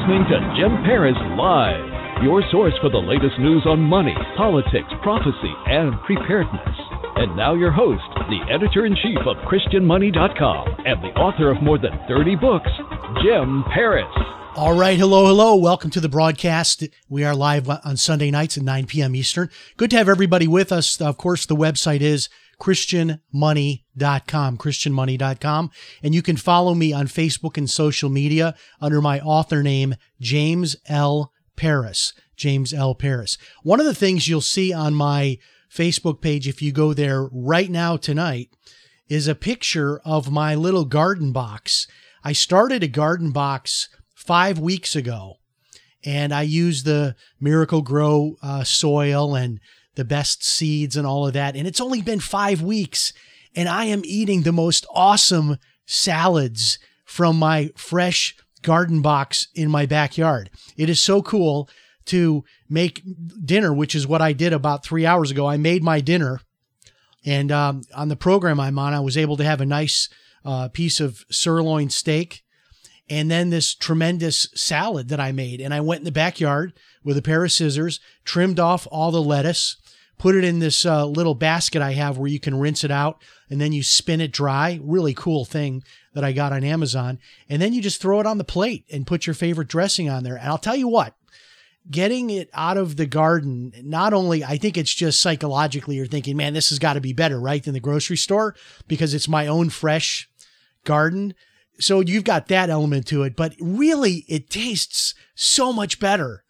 Listening to Jim Paris Live, your source for the latest news on money, politics, prophecy, and preparedness. And now, your host, the editor in chief of ChristianMoney.com and the author of more than 30 books, Jim Paris. All right. Hello, hello. Welcome to the broadcast. We are live on Sunday nights at 9 p.m. Eastern. Good to have everybody with us. Of course, the website is christianmoney.com, christianmoney.com. And you can follow me on Facebook and social media under my author name, James L. Paris. James L. Paris. One of the things you'll see on my Facebook page, if you go there right now tonight, is a picture of my little garden box. I started a garden box five weeks ago and I used the Miracle-Gro uh, soil and the best seeds and all of that. And it's only been five weeks, and I am eating the most awesome salads from my fresh garden box in my backyard. It is so cool to make dinner, which is what I did about three hours ago. I made my dinner, and um, on the program I'm on, I was able to have a nice uh, piece of sirloin steak and then this tremendous salad that I made. And I went in the backyard with a pair of scissors, trimmed off all the lettuce, put it in this uh, little basket I have where you can rinse it out and then you spin it dry. Really cool thing that I got on Amazon. And then you just throw it on the plate and put your favorite dressing on there. And I'll tell you what, getting it out of the garden, not only, I think it's just psychologically, you're thinking, man, this has got to be better, right, than the grocery store because it's my own fresh garden. So you've got that element to it, but really it tastes so much better.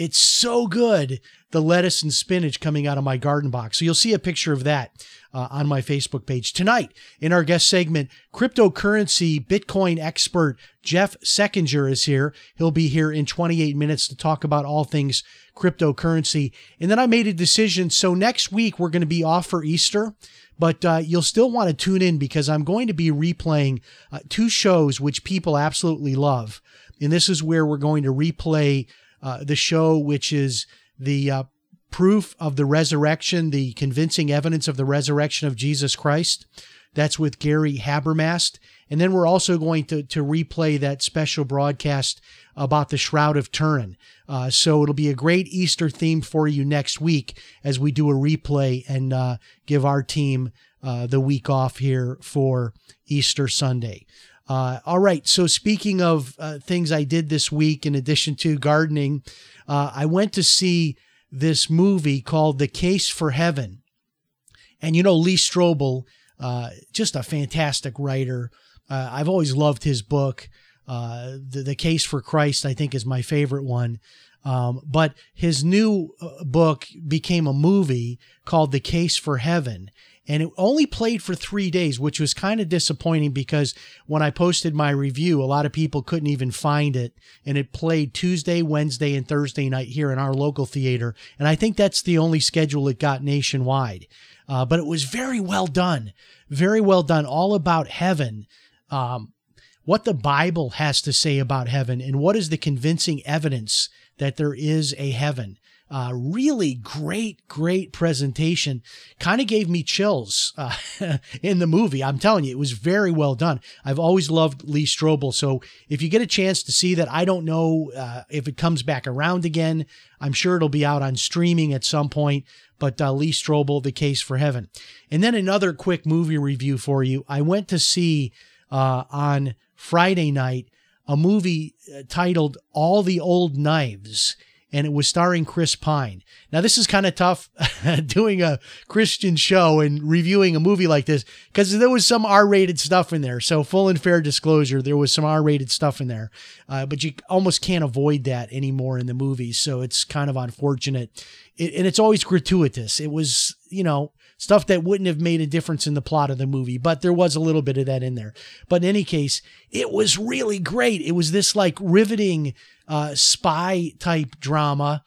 It's so good, the lettuce and spinach coming out of my garden box. So you'll see a picture of that uh, on my Facebook page. Tonight, in our guest segment, cryptocurrency Bitcoin expert Jeff Seckinger is here. He'll be here in 28 minutes to talk about all things cryptocurrency. And then I made a decision. So next week, we're going to be off for Easter but uh, you'll still want to tune in because I'm going to be replaying uh, two shows which people absolutely love. And this is where we're going to replay uh, the show, which is the uh, proof of the resurrection, the convincing evidence of the resurrection of Jesus Christ. That's with Gary Habermas. And then we're also going to, to replay that special broadcast about the Shroud of Turin. Uh, so it'll be a great Easter theme for you next week as we do a replay and uh, give our team uh, the week off here for Easter Sunday. Uh, all right. So speaking of uh, things I did this week, in addition to gardening, uh, I went to see this movie called The Case for Heaven. And you know, Lee Strobel, just a fantastic writer. I've always loved his book. Uh, the, the Case for Christ, I think, is my favorite one. Um, but his new uh, book became a movie called The Case for Heaven. And it only played for three days, which was kind of disappointing because when I posted my review, a lot of people couldn't even find it. And it played Tuesday, Wednesday, and Thursday night here in our local theater. And I think that's the only schedule it got nationwide. Uh, but it was very well done. Very well done. All about heaven. Um, what the Bible has to say about heaven and what is the convincing evidence that there is a heaven. Uh, really great, great presentation. Kind of gave me chills uh, in the movie. I'm telling you, it was very well done. I've always loved Lee Strobel. So if you get a chance to see that, I don't know uh, if it comes back around again. I'm sure it'll be out on streaming at some point. But uh, Lee Strobel, The Case for Heaven. And then another quick movie review for you. I went to see uh, on Friday night a movie uh, titled All the Old Knives, and it was starring Chris Pine. Now, this is kind of tough doing a Christian show and reviewing a movie like this because there was some R rated stuff in there. So, full and fair disclosure, there was some R rated stuff in there, uh, but you almost can't avoid that anymore in the movies. So, it's kind of unfortunate it, and it's always gratuitous. It was, you know, stuff that wouldn't have made a difference in the plot of the movie, but there was a little bit of that in there. But in any case, it was really great. It was this like riveting uh, spy type drama.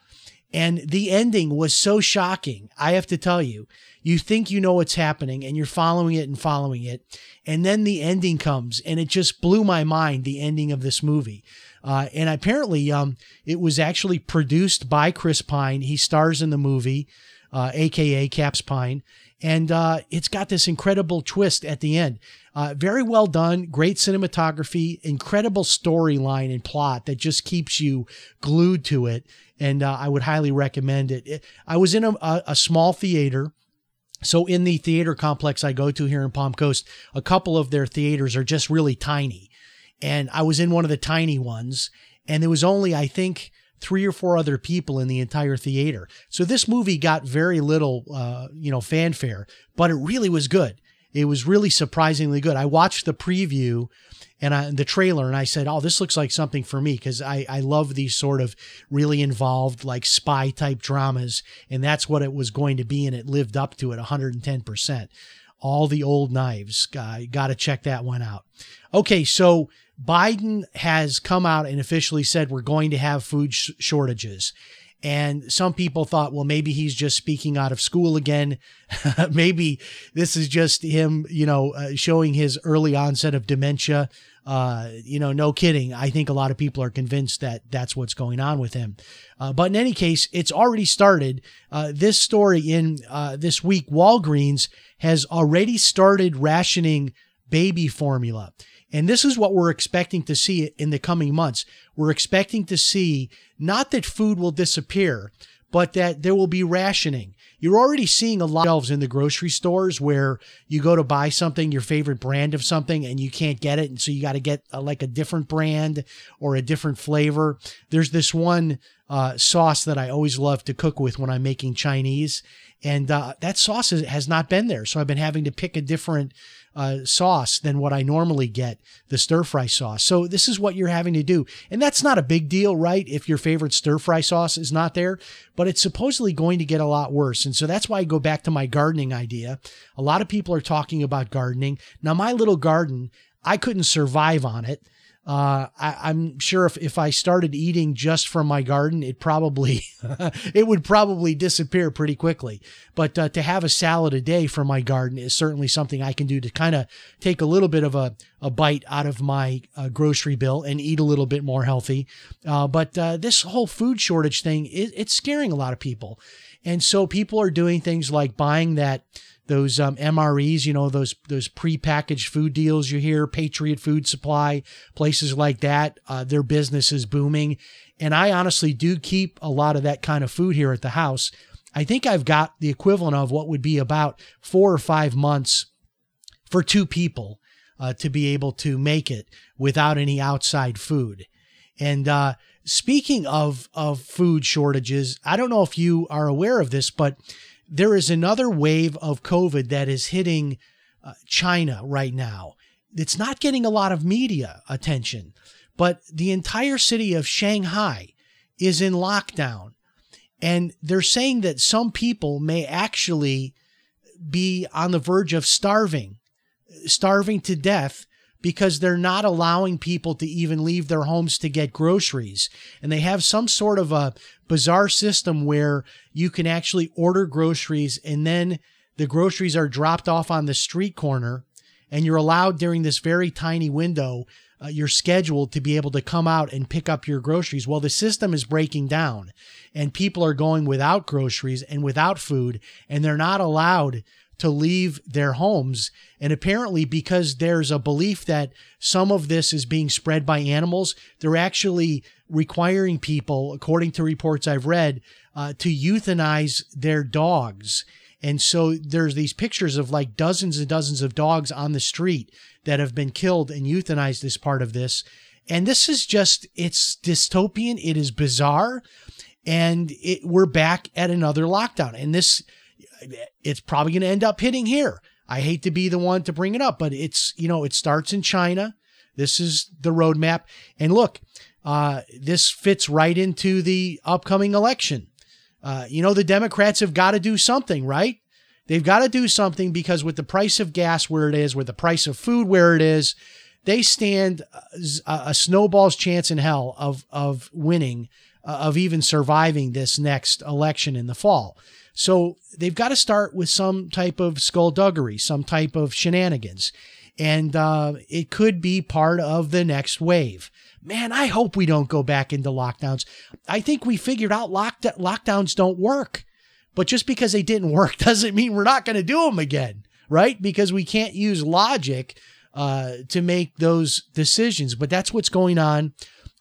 And the ending was so shocking. I have to tell you, you think you know what's happening and you're following it and following it. And then the ending comes and it just blew my mind, the ending of this movie. Uh, and apparently, um, it was actually produced by Chris Pine. He stars in the movie, uh, aka Caps Pine, and uh, it's got this incredible twist at the end. Uh, very well done, great cinematography, incredible storyline and plot that just keeps you glued to it. And uh, I would highly recommend it. it I was in a, a, a small theater. So in the theater complex I go to here in Palm Coast, a couple of their theaters are just really tiny and I was in one of the tiny ones, and there was only, I think, three or four other people in the entire theater. So this movie got very little, uh, you know, fanfare, but it really was good. It was really surprisingly good. I watched the preview and I, the trailer, and I said, "Oh, this looks like something for me," because I I love these sort of really involved like spy type dramas, and that's what it was going to be, and it lived up to it 110 percent. All the old knives, uh, got to check that one out. Okay, so Biden has come out and officially said we're going to have food sh- shortages. And some people thought, well, maybe he's just speaking out of school again. maybe this is just him, you know, uh, showing his early onset of dementia. Uh, you know, no kidding. I think a lot of people are convinced that that's what's going on with him. Uh, but in any case, it's already started. Uh, this story in uh, this week, Walgreens has already started rationing baby formula. And this is what we're expecting to see in the coming months. We're expecting to see not that food will disappear, but that there will be rationing. You're already seeing a lot of shelves in the grocery stores where you go to buy something, your favorite brand of something, and you can't get it. And so you got to get a, like a different brand or a different flavor. There's this one uh, sauce that I always love to cook with when I'm making Chinese. And uh, that sauce has not been there. So I've been having to pick a different uh, sauce than what I normally get, the stir fry sauce. So this is what you're having to do. And that's not a big deal, right? If your favorite stir fry sauce is not there, but it's supposedly going to get a lot worse. And so that's why I go back to my gardening idea. A lot of people are talking about gardening. Now, my little garden, I couldn't survive on it. Uh, I, am sure if, if I started eating just from my garden, it probably it would probably disappear pretty quickly. But uh, to have a salad a day from my garden is certainly something I can do to kind of take a little bit of a, a bite out of my uh, grocery bill and eat a little bit more healthy. Uh, but uh, this whole food shortage thing, it, it's scaring a lot of people. And so people are doing things like buying that those um, MREs, you know, those those prepackaged food deals you hear, Patriot Food Supply, places like that. Uh, their business is booming, and I honestly do keep a lot of that kind of food here at the house. I think I've got the equivalent of what would be about four or five months for two people uh, to be able to make it without any outside food. And uh, speaking of of food shortages, I don't know if you are aware of this, but there is another wave of COVID that is hitting uh, China right now. It's not getting a lot of media attention, but the entire city of Shanghai is in lockdown. And they're saying that some people may actually be on the verge of starving, starving to death because they're not allowing people to even leave their homes to get groceries. And they have some sort of a bizarre system where you can actually order groceries and then the groceries are dropped off on the street corner and you're allowed during this very tiny window uh, you're scheduled to be able to come out and pick up your groceries. Well, the system is breaking down and people are going without groceries and without food, and they're not allowed to leave their homes. And apparently, because there's a belief that some of this is being spread by animals, they're actually requiring people, according to reports I've read, uh, to euthanize their dogs. And so there's these pictures of like dozens and dozens of dogs on the street that have been killed and euthanized as part of this. And this is just, it's dystopian. It is bizarre. And it, we're back at another lockdown. And this, it's probably going to end up hitting here. I hate to be the one to bring it up, but it's, you know, it starts in China. This is the roadmap. And look, uh, this fits right into the upcoming election. Uh, you know, the Democrats have got to do something, right? They've got to do something because with the price of gas where it is, with the price of food where it is, they stand a, a snowball's chance in hell of of winning, uh, of even surviving this next election in the fall. So they've got to start with some type of skullduggery, some type of shenanigans, and uh, it could be part of the next wave. Man, I hope we don't go back into lockdowns. I think we figured out lock- lockdowns don't work. But just because they didn't work doesn't mean we're not going to do them again, right? Because we can't use logic uh, to make those decisions. But that's what's going on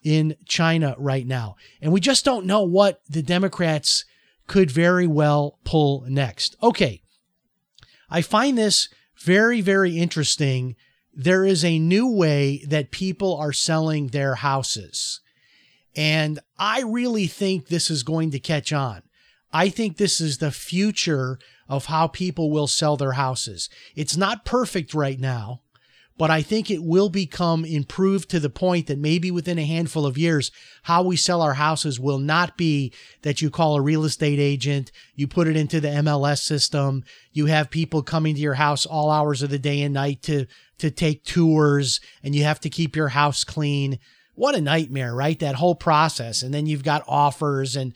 in China right now. And we just don't know what the Democrats could very well pull next. Okay. I find this very, very interesting. There is a new way that people are selling their houses. And I really think this is going to catch on. I think this is the future of how people will sell their houses. It's not perfect right now, but I think it will become improved to the point that maybe within a handful of years, how we sell our houses will not be that you call a real estate agent, you put it into the MLS system, you have people coming to your house all hours of the day and night to, to take tours, and you have to keep your house clean. What a nightmare, right? That whole process. And then you've got offers and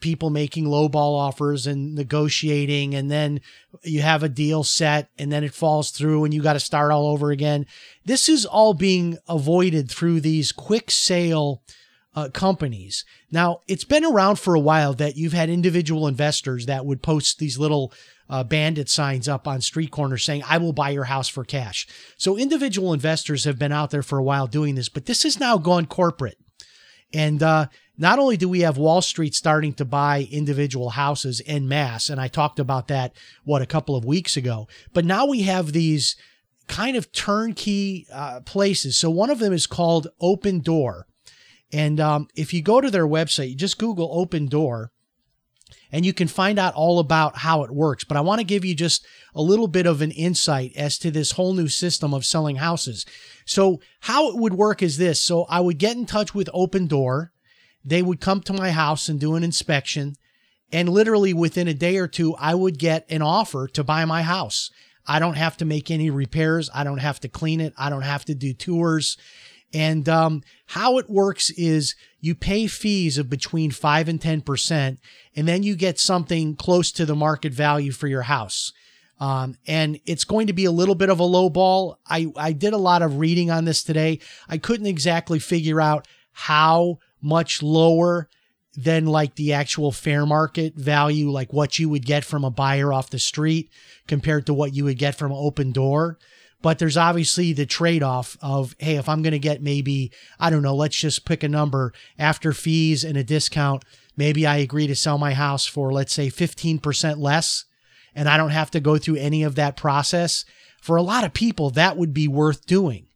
people making lowball offers and negotiating and then you have a deal set and then it falls through and you got to start all over again. This is all being avoided through these quick sale uh, companies. Now, it's been around for a while that you've had individual investors that would post these little uh, bandit signs up on street corners saying, I will buy your house for cash. So individual investors have been out there for a while doing this, but this has now gone corporate. And uh, not only do we have Wall Street starting to buy individual houses en masse, and I talked about that, what, a couple of weeks ago, but now we have these kind of turnkey uh, places. So one of them is called Opendoor. And um, if you go to their website, you just Google Opendoor and you can find out all about how it works. But I want to give you just a little bit of an insight as to this whole new system of selling houses. So, how it would work is this. So, I would get in touch with Opendoor they would come to my house and do an inspection. And literally within a day or two, I would get an offer to buy my house. I don't have to make any repairs. I don't have to clean it. I don't have to do tours. And um, how it works is you pay fees of between 5 and 10%, and then you get something close to the market value for your house. Um, and it's going to be a little bit of a low ball. I, I did a lot of reading on this today. I couldn't exactly figure out how much lower than like the actual fair market value, like what you would get from a buyer off the street compared to what you would get from Opendoor. But there's obviously the trade off of, hey, if I'm going to get maybe, I don't know, let's just pick a number after fees and a discount, maybe I agree to sell my house for, let's say, 15% less, and I don't have to go through any of that process. For a lot of people, that would be worth doing.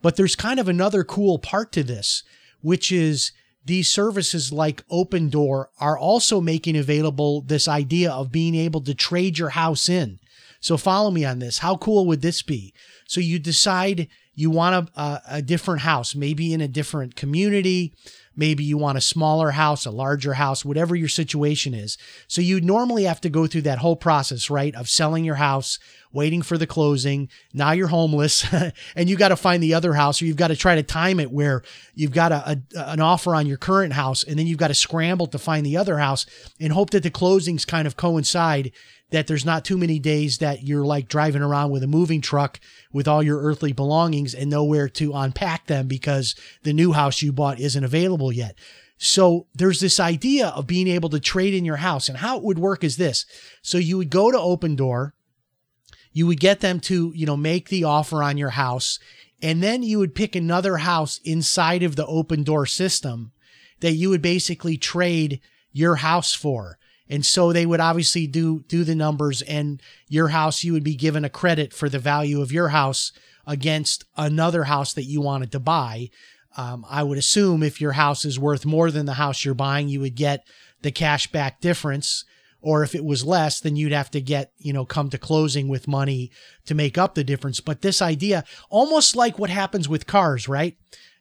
But there's kind of another cool part to this, which is these services like Opendoor are also making available this idea of being able to trade your house in. So follow me on this. How cool would this be? So you decide you want a, a, different house, maybe in a different community. Maybe you want a smaller house, a larger house, whatever your situation is. So you normally have to go through that whole process, right? Of selling your house, waiting for the closing. Now you're homeless and you got to find the other house or you've got to try to time it where you've got a, a, an offer on your current house and then you've got to scramble to find the other house and hope that the closings kind of coincide that there's not too many days that you're like driving around with a moving truck with all your earthly belongings and nowhere to unpack them because the new house you bought isn't available yet. So there's this idea of being able to trade in your house and how it would work is this. So you would go to Opendoor, you would get them to, you know, make the offer on your house and then you would pick another house inside of the Opendoor system that you would basically trade your house for. And so they would obviously do do the numbers and your house you would be given a credit for the value of your house against another house that you wanted to buy. Um, I would assume if your house is worth more than the house you're buying, you would get the cash back difference. Or if it was less, then you'd have to get, you know, come to closing with money to make up the difference. But this idea, almost like what happens with cars, right?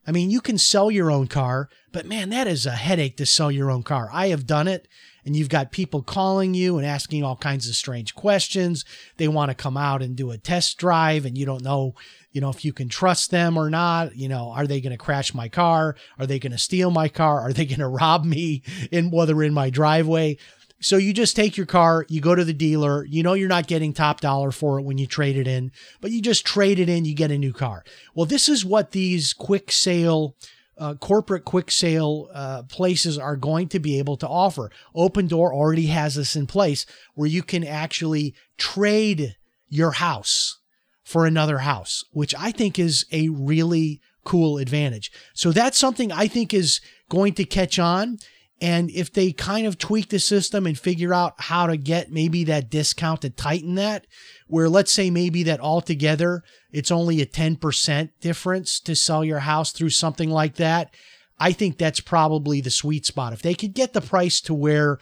I mean, you can sell your own car, but man, that is a headache to sell your own car. I have done it and you've got people calling you and asking all kinds of strange questions. They want to come out and do a test drive and you don't know, you know, if you can trust them or not. You know, are they going to crash my car? Are they going to steal my car? Are they going to rob me in whether in my driveway? So you just take your car, you go to the dealer, you know you're not getting top dollar for it when you trade it in, but you just trade it in, you get a new car. Well, this is what these quick sale uh, corporate quick sale uh, places are going to be able to offer. Opendoor already has this in place where you can actually trade your house for another house, which I think is a really cool advantage. So that's something I think is going to catch on. And if they kind of tweak the system and figure out how to get maybe that discount to tighten that, where let's say maybe that altogether it's only a 10% difference to sell your house through something like that, I think that's probably the sweet spot. If they could get the price to where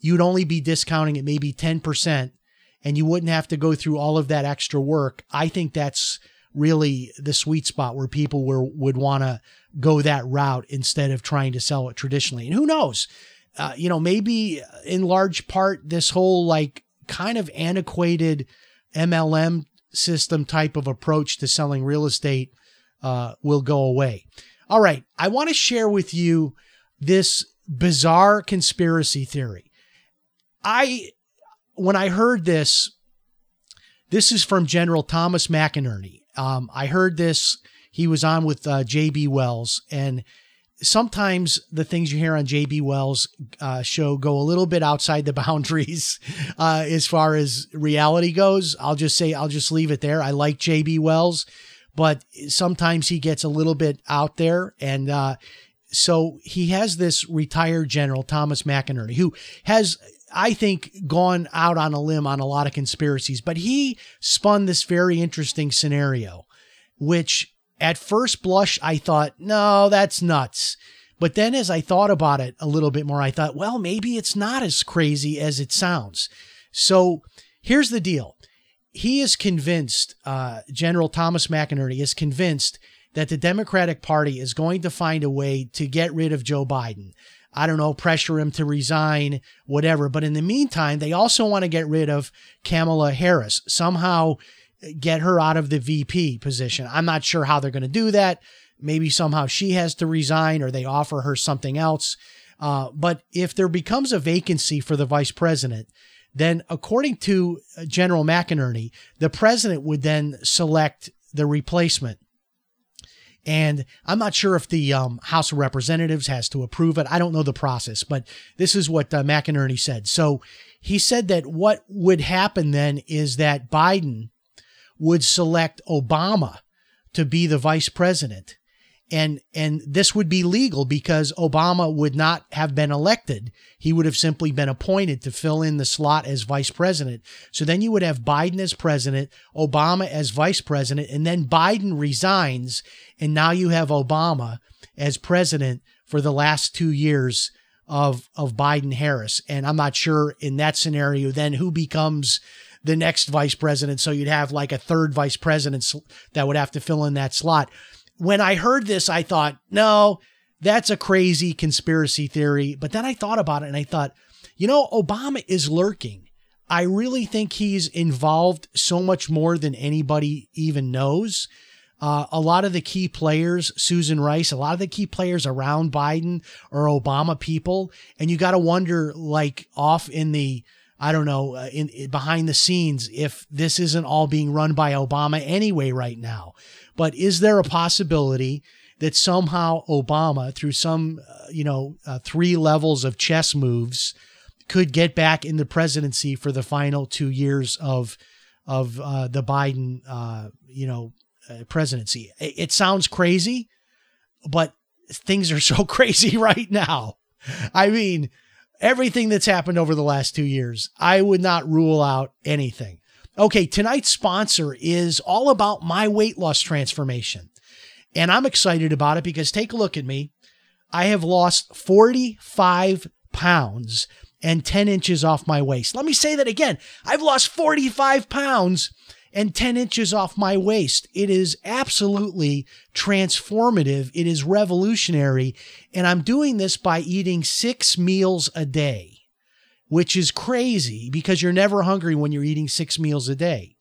you'd only be discounting it maybe 10% and you wouldn't have to go through all of that extra work, I think that's really the sweet spot where people were, would want to go that route instead of trying to sell it traditionally. And who knows? Uh, you know, maybe in large part, this whole like kind of antiquated MLM system type of approach to selling real estate uh, will go away. All right. I want to share with you this bizarre conspiracy theory. I, when I heard this, this is from General Thomas McInerney. Um, I heard this he was on with uh, JB Wells, and sometimes the things you hear on JB Wells uh, show go a little bit outside the boundaries uh, as far as reality goes. I'll just say I'll just leave it there. I like JB Wells, but sometimes he gets a little bit out there, and uh, so he has this retired general Thomas McInerney who has. I think gone out on a limb on a lot of conspiracies, but he spun this very interesting scenario, which at first blush, I thought, no, that's nuts. But then as I thought about it a little bit more, I thought, well, maybe it's not as crazy as it sounds. So here's the deal. He is convinced, uh, General Thomas McInerney is convinced that the Democratic Party is going to find a way to get rid of Joe Biden. I don't know, pressure him to resign, whatever. But in the meantime, they also want to get rid of Kamala Harris. Somehow get her out of the VP position. I'm not sure how they're going to do that. Maybe somehow she has to resign or they offer her something else. Uh, but if there becomes a vacancy for the vice president, then according to uh, General McInerney, the president would then select the replacement. And I'm not sure if the um, House of Representatives has to approve it. I don't know the process, but this is what uh, McInerney said. So he said that what would happen then is that Biden would select Obama to be the vice president. And, and this would be legal because Obama would not have been elected. He would have simply been appointed to fill in the slot as vice president. So then you would have Biden as president, Obama as vice president, and then Biden resigns. And now you have Obama as president for the last two years of, of Biden Harris. And I'm not sure in that scenario, then who becomes the next vice president. So you'd have like a third vice president that would have to fill in that slot. When I heard this, I thought, no, that's a crazy conspiracy theory. But then I thought about it and I thought, you know, Obama is lurking. I really think he's involved so much more than anybody even knows. Uh, a lot of the key players, Susan Rice, a lot of the key players around Biden are Obama people. And you got to wonder, like, off in the I don't know, uh, in, in, behind the scenes if this isn't all being run by Obama anyway right now. But is there a possibility that somehow Obama, through some, uh, you know, uh, three levels of chess moves, could get back in the presidency for the final two years of of uh, the Biden, uh, you know, uh, presidency? It, it sounds crazy, but things are so crazy right now. I mean everything that's happened over the last two years, I would not rule out anything. Okay, tonight's sponsor is all about my weight loss transformation. And I'm excited about it because take a look at me. I have lost 45 pounds and 10 inches off my waist. Let me say that again. I've lost 45 pounds and 10 inches off my waist. It is absolutely transformative. It is revolutionary. And I'm doing this by eating six meals a day. Which is crazy because you're never hungry when you're eating six meals a day.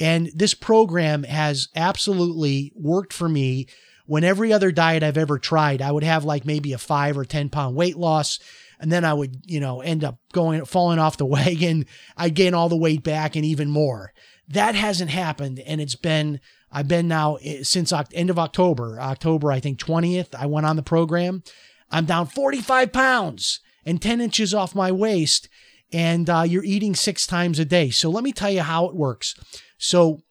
And this program has absolutely worked for me. When every other diet I've ever tried, I would have like maybe a five or 10 pound weight loss. And then I would, you know, end up going, falling off the wagon. I'd gain all the weight back and even more. That hasn't happened. And it's been, I've been now eh, since end of October, October, I think 20th, I went on the program. I'm down 45 pounds and 10 inches off my waist. And uh, you're eating six times a day. So let me tell you how it works. So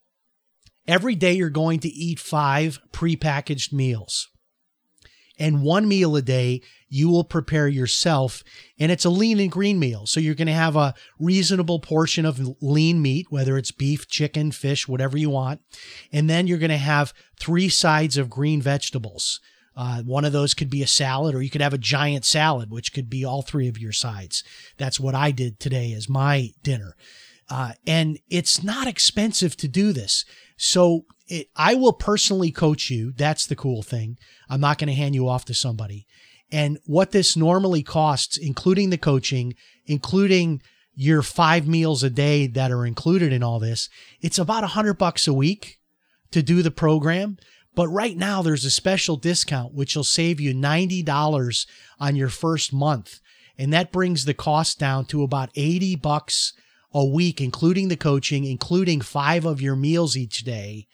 every day you're going to eat five prepackaged meals. And one meal a day you will prepare yourself. And it's a lean and green meal. So you're going to have a reasonable portion of lean meat, whether it's beef, chicken, fish, whatever you want. And then you're going to have three sides of green vegetables. Uh, one of those could be a salad, or you could have a giant salad, which could be all three of your sides. That's what I did today as my dinner. Uh, and it's not expensive to do this. So it, I will personally coach you. That's the cool thing. I'm not going to hand you off to somebody. And what this normally costs, including the coaching, including your five meals a day that are included in all this, it's about a hundred bucks a week to do the program. But right now there's a special discount, which will save you $90 on your first month. And that brings the cost down to about 80 bucks a week, including the coaching, including five of your meals each day.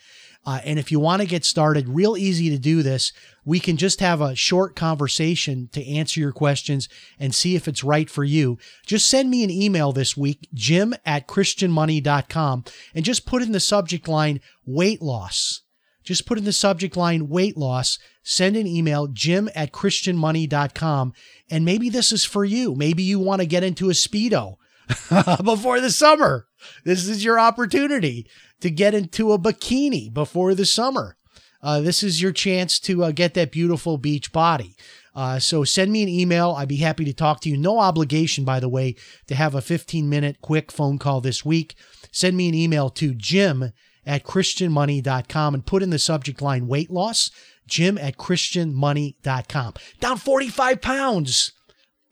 Uh, and if you want to get started, real easy to do this. We can just have a short conversation to answer your questions and see if it's right for you. Just send me an email this week, jim at christianmoney.com, and just put in the subject line weight loss. Just put in the subject line weight loss, send an email, jim at christianmoney.com, and maybe this is for you. Maybe you want to get into a Speedo before the summer. This is your opportunity to get into a bikini before the summer. Uh, this is your chance to uh, get that beautiful beach body. Uh, so send me an email. I'd be happy to talk to you. No obligation, by the way, to have a 15 minute quick phone call this week. Send me an email to jim at christianmoney.com and put in the subject line weight loss. Jim at christianmoney.com. Down 45 pounds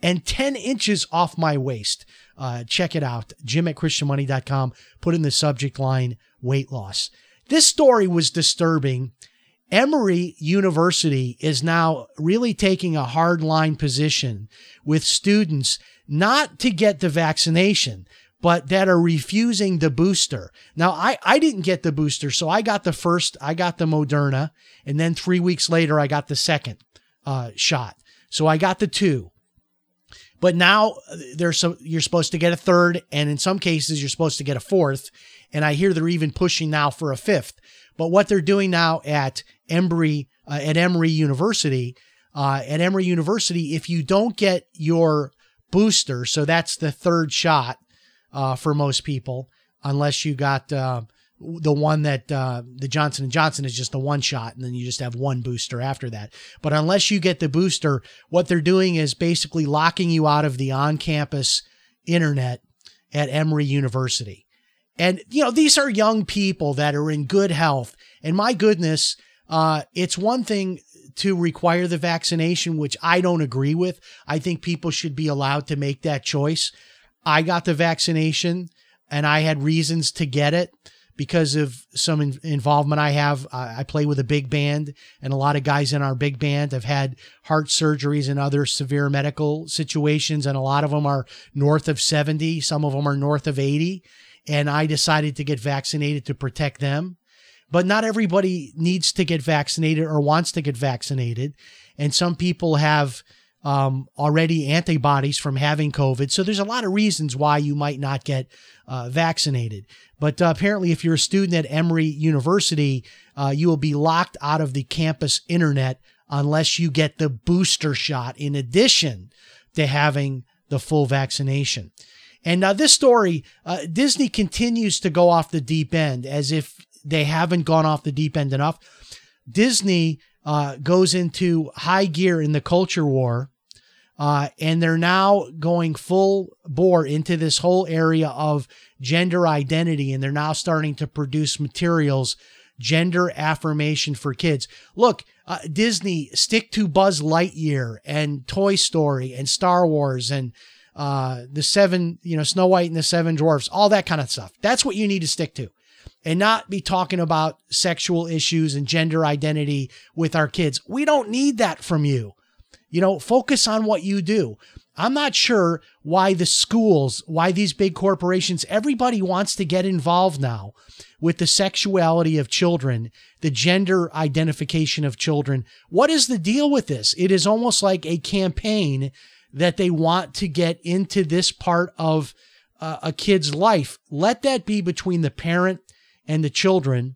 and 10 inches off my waist. Uh, check it out. Jim at christianmoney.com. Put in the subject line weight loss. This story was disturbing. Emory University is now really taking a hard line position with students not to get the vaccination, but that are refusing the booster. Now, I, I didn't get the booster, so I got the first, I got the Moderna, and then three weeks later, I got the second uh, shot. So I got the two. But now there's some, you're supposed to get a third, and in some cases you're supposed to get a fourth. And I hear they're even pushing now for a fifth. But what they're doing now at Emory uh, at Emory University, uh, at Emory University, if you don't get your booster, so that's the third shot uh, for most people, unless you got uh, the one that uh, the Johnson and Johnson is just the one shot, and then you just have one booster after that. But unless you get the booster, what they're doing is basically locking you out of the on-campus internet at Emory University. And you know these are young people that are in good health, and my goodness, uh, it's one thing to require the vaccination, which I don't agree with. I think people should be allowed to make that choice. I got the vaccination, and I had reasons to get it because of some in- involvement I have. I play with a big band, and a lot of guys in our big band have had heart surgeries and other severe medical situations, and a lot of them are north of 70, some of them are north of 80. And I decided to get vaccinated to protect them. But not everybody needs to get vaccinated or wants to get vaccinated. And some people have um, already antibodies from having COVID. So there's a lot of reasons why you might not get uh, vaccinated. But uh, apparently, if you're a student at Emory University, uh, you will be locked out of the campus internet unless you get the booster shot in addition to having the full vaccination. And now, this story, uh, Disney continues to go off the deep end as if they haven't gone off the deep end enough. Disney uh, goes into high gear in the culture war uh, and they're now going full bore into this whole area of gender identity. And they're now starting to produce materials, gender affirmation for kids. Look, uh, Disney, stick to Buzz Lightyear and Toy Story and Star Wars and uh, the seven, you know, Snow White and the Seven Dwarfs, all that kind of stuff. That's what you need to stick to and not be talking about sexual issues and gender identity with our kids. We don't need that from you. You know, focus on what you do. I'm not sure why the schools, why these big corporations, everybody wants to get involved now with the sexuality of children, the gender identification of children. What is the deal with this? It is almost like a campaign that they want to get into this part of uh, a kid's life. Let that be between the parent and the children.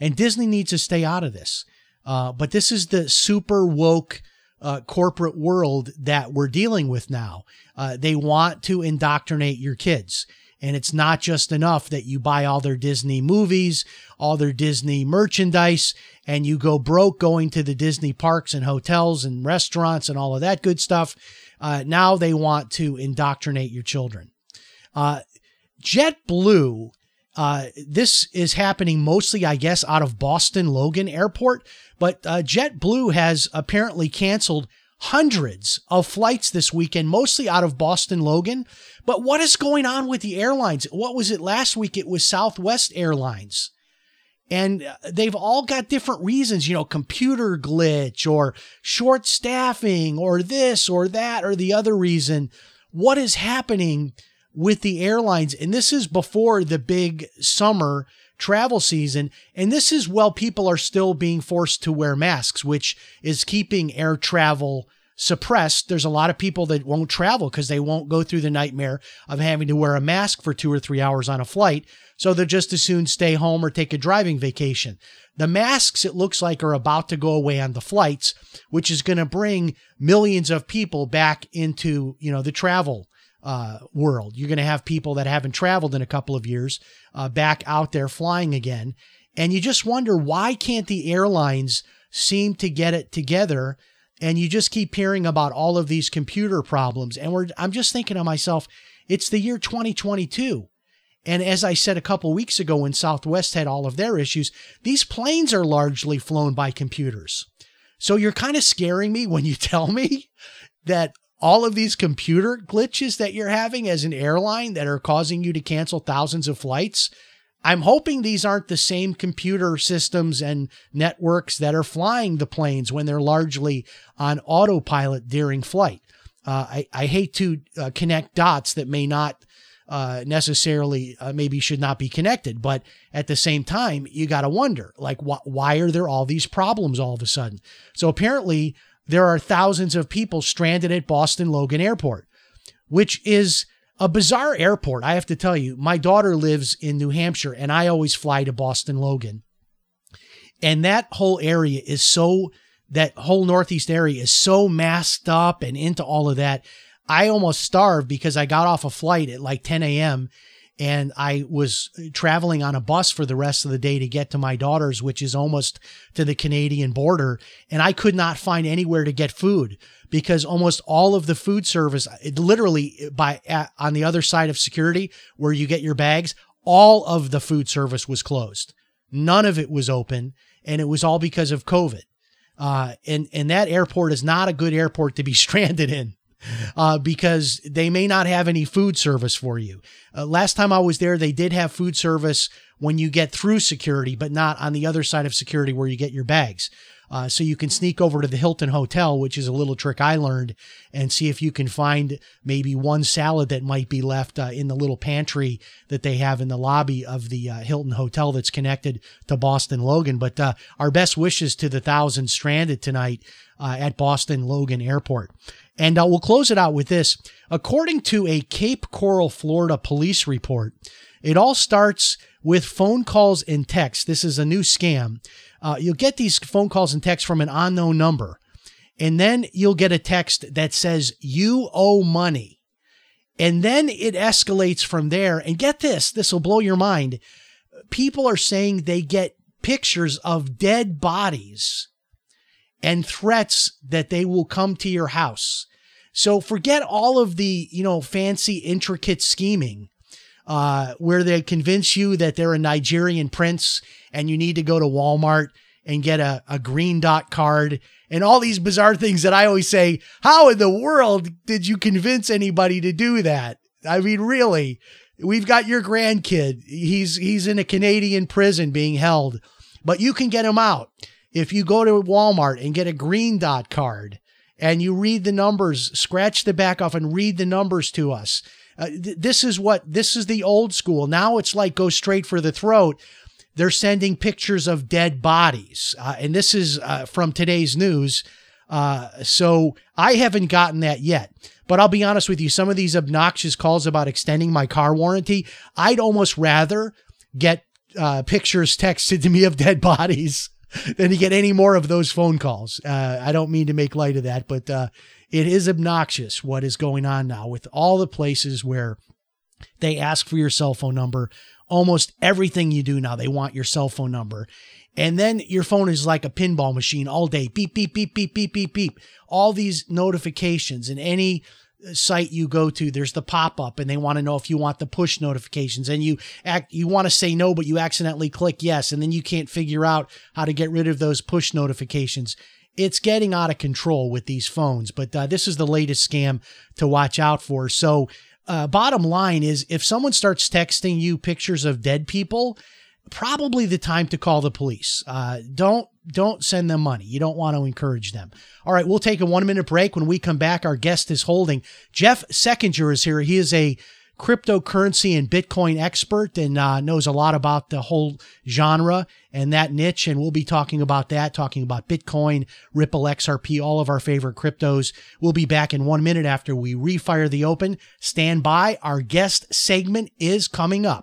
And Disney needs to stay out of this. Uh, but this is the super woke uh, corporate world that we're dealing with now. Uh, they want to indoctrinate your kids. And it's not just enough that you buy all their Disney movies, all their Disney merchandise, and you go broke going to the Disney parks and hotels and restaurants and all of that good stuff. Uh, now they want to indoctrinate your children. Uh, JetBlue, uh, this is happening mostly, I guess, out of Boston Logan Airport, but uh, JetBlue has apparently canceled hundreds of flights this weekend, mostly out of Boston Logan. But what is going on with the airlines? What was it last week? It was Southwest Airlines. And uh, they've all got different reasons, you know, computer glitch or short staffing or this or that or the other reason. What is happening with the airlines? And this is before the big summer travel season. And this is while people are still being forced to wear masks, which is keeping air travel suppressed. There's a lot of people that won't travel because they won't go through the nightmare of having to wear a mask for two or three hours on a flight. So they'll just as soon stay home or take a driving vacation. The masks, it looks like, are about to go away on the flights, which is going to bring millions of people back into, you know, the travel uh, world. You're going to have people that haven't traveled in a couple of years uh, back out there flying again. And you just wonder why can't the airlines seem to get it together? And you just keep hearing about all of these computer problems. And we're, I'm just thinking to myself, it's the year 2022. And as I said a couple weeks ago when Southwest had all of their issues, these planes are largely flown by computers. So you're kind of scaring me when you tell me that all of these computer glitches that you're having as an airline that are causing you to cancel thousands of flights. I'm hoping these aren't the same computer systems and networks that are flying the planes when they're largely on autopilot during flight. Uh, I, I hate to uh, connect dots that may not uh, necessarily uh, maybe should not be connected, but at the same time, you got to wonder like, wh- why are there all these problems all of a sudden? So apparently, there are thousands of people stranded at Boston Logan Airport, which is a bizarre airport. I have to tell you, my daughter lives in New Hampshire and I always fly to Boston Logan. And that whole area is so, that whole Northeast area is so masked up and into all of that. I almost starved because I got off a flight at like 10 a.m and I was traveling on a bus for the rest of the day to get to my daughter's, which is almost to the Canadian border. And I could not find anywhere to get food because almost all of the food service, literally by on the other side of security where you get your bags, all of the food service was closed. None of it was open, and it was all because of COVID. Uh, and and that airport is not a good airport to be stranded in uh, because they may not have any food service for you. Uh, last time I was there, they did have food service when you get through security, but not on the other side of security where you get your bags. Uh, so you can sneak over to the Hilton Hotel, which is a little trick I learned, and see if you can find maybe one salad that might be left uh, in the little pantry that they have in the lobby of the uh, Hilton Hotel that's connected to Boston Logan. But uh, our best wishes to the thousands stranded tonight uh, at Boston Logan Airport. And uh, we'll close it out with this. According to a Cape Coral, Florida police report, it all starts with phone calls and texts. This is a new scam. Uh, you'll get these phone calls and texts from an unknown number. And then you'll get a text that says, You owe money. And then it escalates from there. And get this this will blow your mind. People are saying they get pictures of dead bodies and threats that they will come to your house. So forget all of the, you know, fancy, intricate scheming uh, where they convince you that they're a Nigerian prince and you need to go to Walmart and get a, a green dot card and all these bizarre things that I always say, how in the world did you convince anybody to do that? I mean, really, we've got your grandkid. He's he's in a Canadian prison being held, but you can get him out if you go to Walmart and get a green dot card and you read the numbers, scratch the back off and read the numbers to us. Uh, th- this is what this is the old school. Now it's like go straight for the throat. They're sending pictures of dead bodies, uh, and this is uh, from today's news. Uh, so I haven't gotten that yet. But I'll be honest with you, some of these obnoxious calls about extending my car warranty, I'd almost rather get uh, pictures texted to me of dead bodies than to get any more of those phone calls. Uh, I don't mean to make light of that, but uh, it is obnoxious what is going on now with all the places where they ask for your cell phone number. Almost everything you do now, they want your cell phone number. And then your phone is like a pinball machine all day. Beep, beep, beep, beep, beep, beep, beep. All these notifications and any site you go to there's the pop-up and they want to know if you want the push notifications and you act you want to say no but you accidentally click yes and then you can't figure out how to get rid of those push notifications it's getting out of control with these phones but uh, this is the latest scam to watch out for so uh, bottom line is if someone starts texting you pictures of dead people probably the time to call the police. Uh, don't don't send them money. You don't want to encourage them. All right, we'll take a one minute break. When we come back, our guest is holding Jeff Seckinger is here. He is a cryptocurrency and Bitcoin expert and uh, knows a lot about the whole genre and that niche. And we'll be talking about that, talking about Bitcoin, Ripple, XRP, all of our favorite cryptos. We'll be back in one minute after we refire the open. Stand by. Our guest segment is coming up.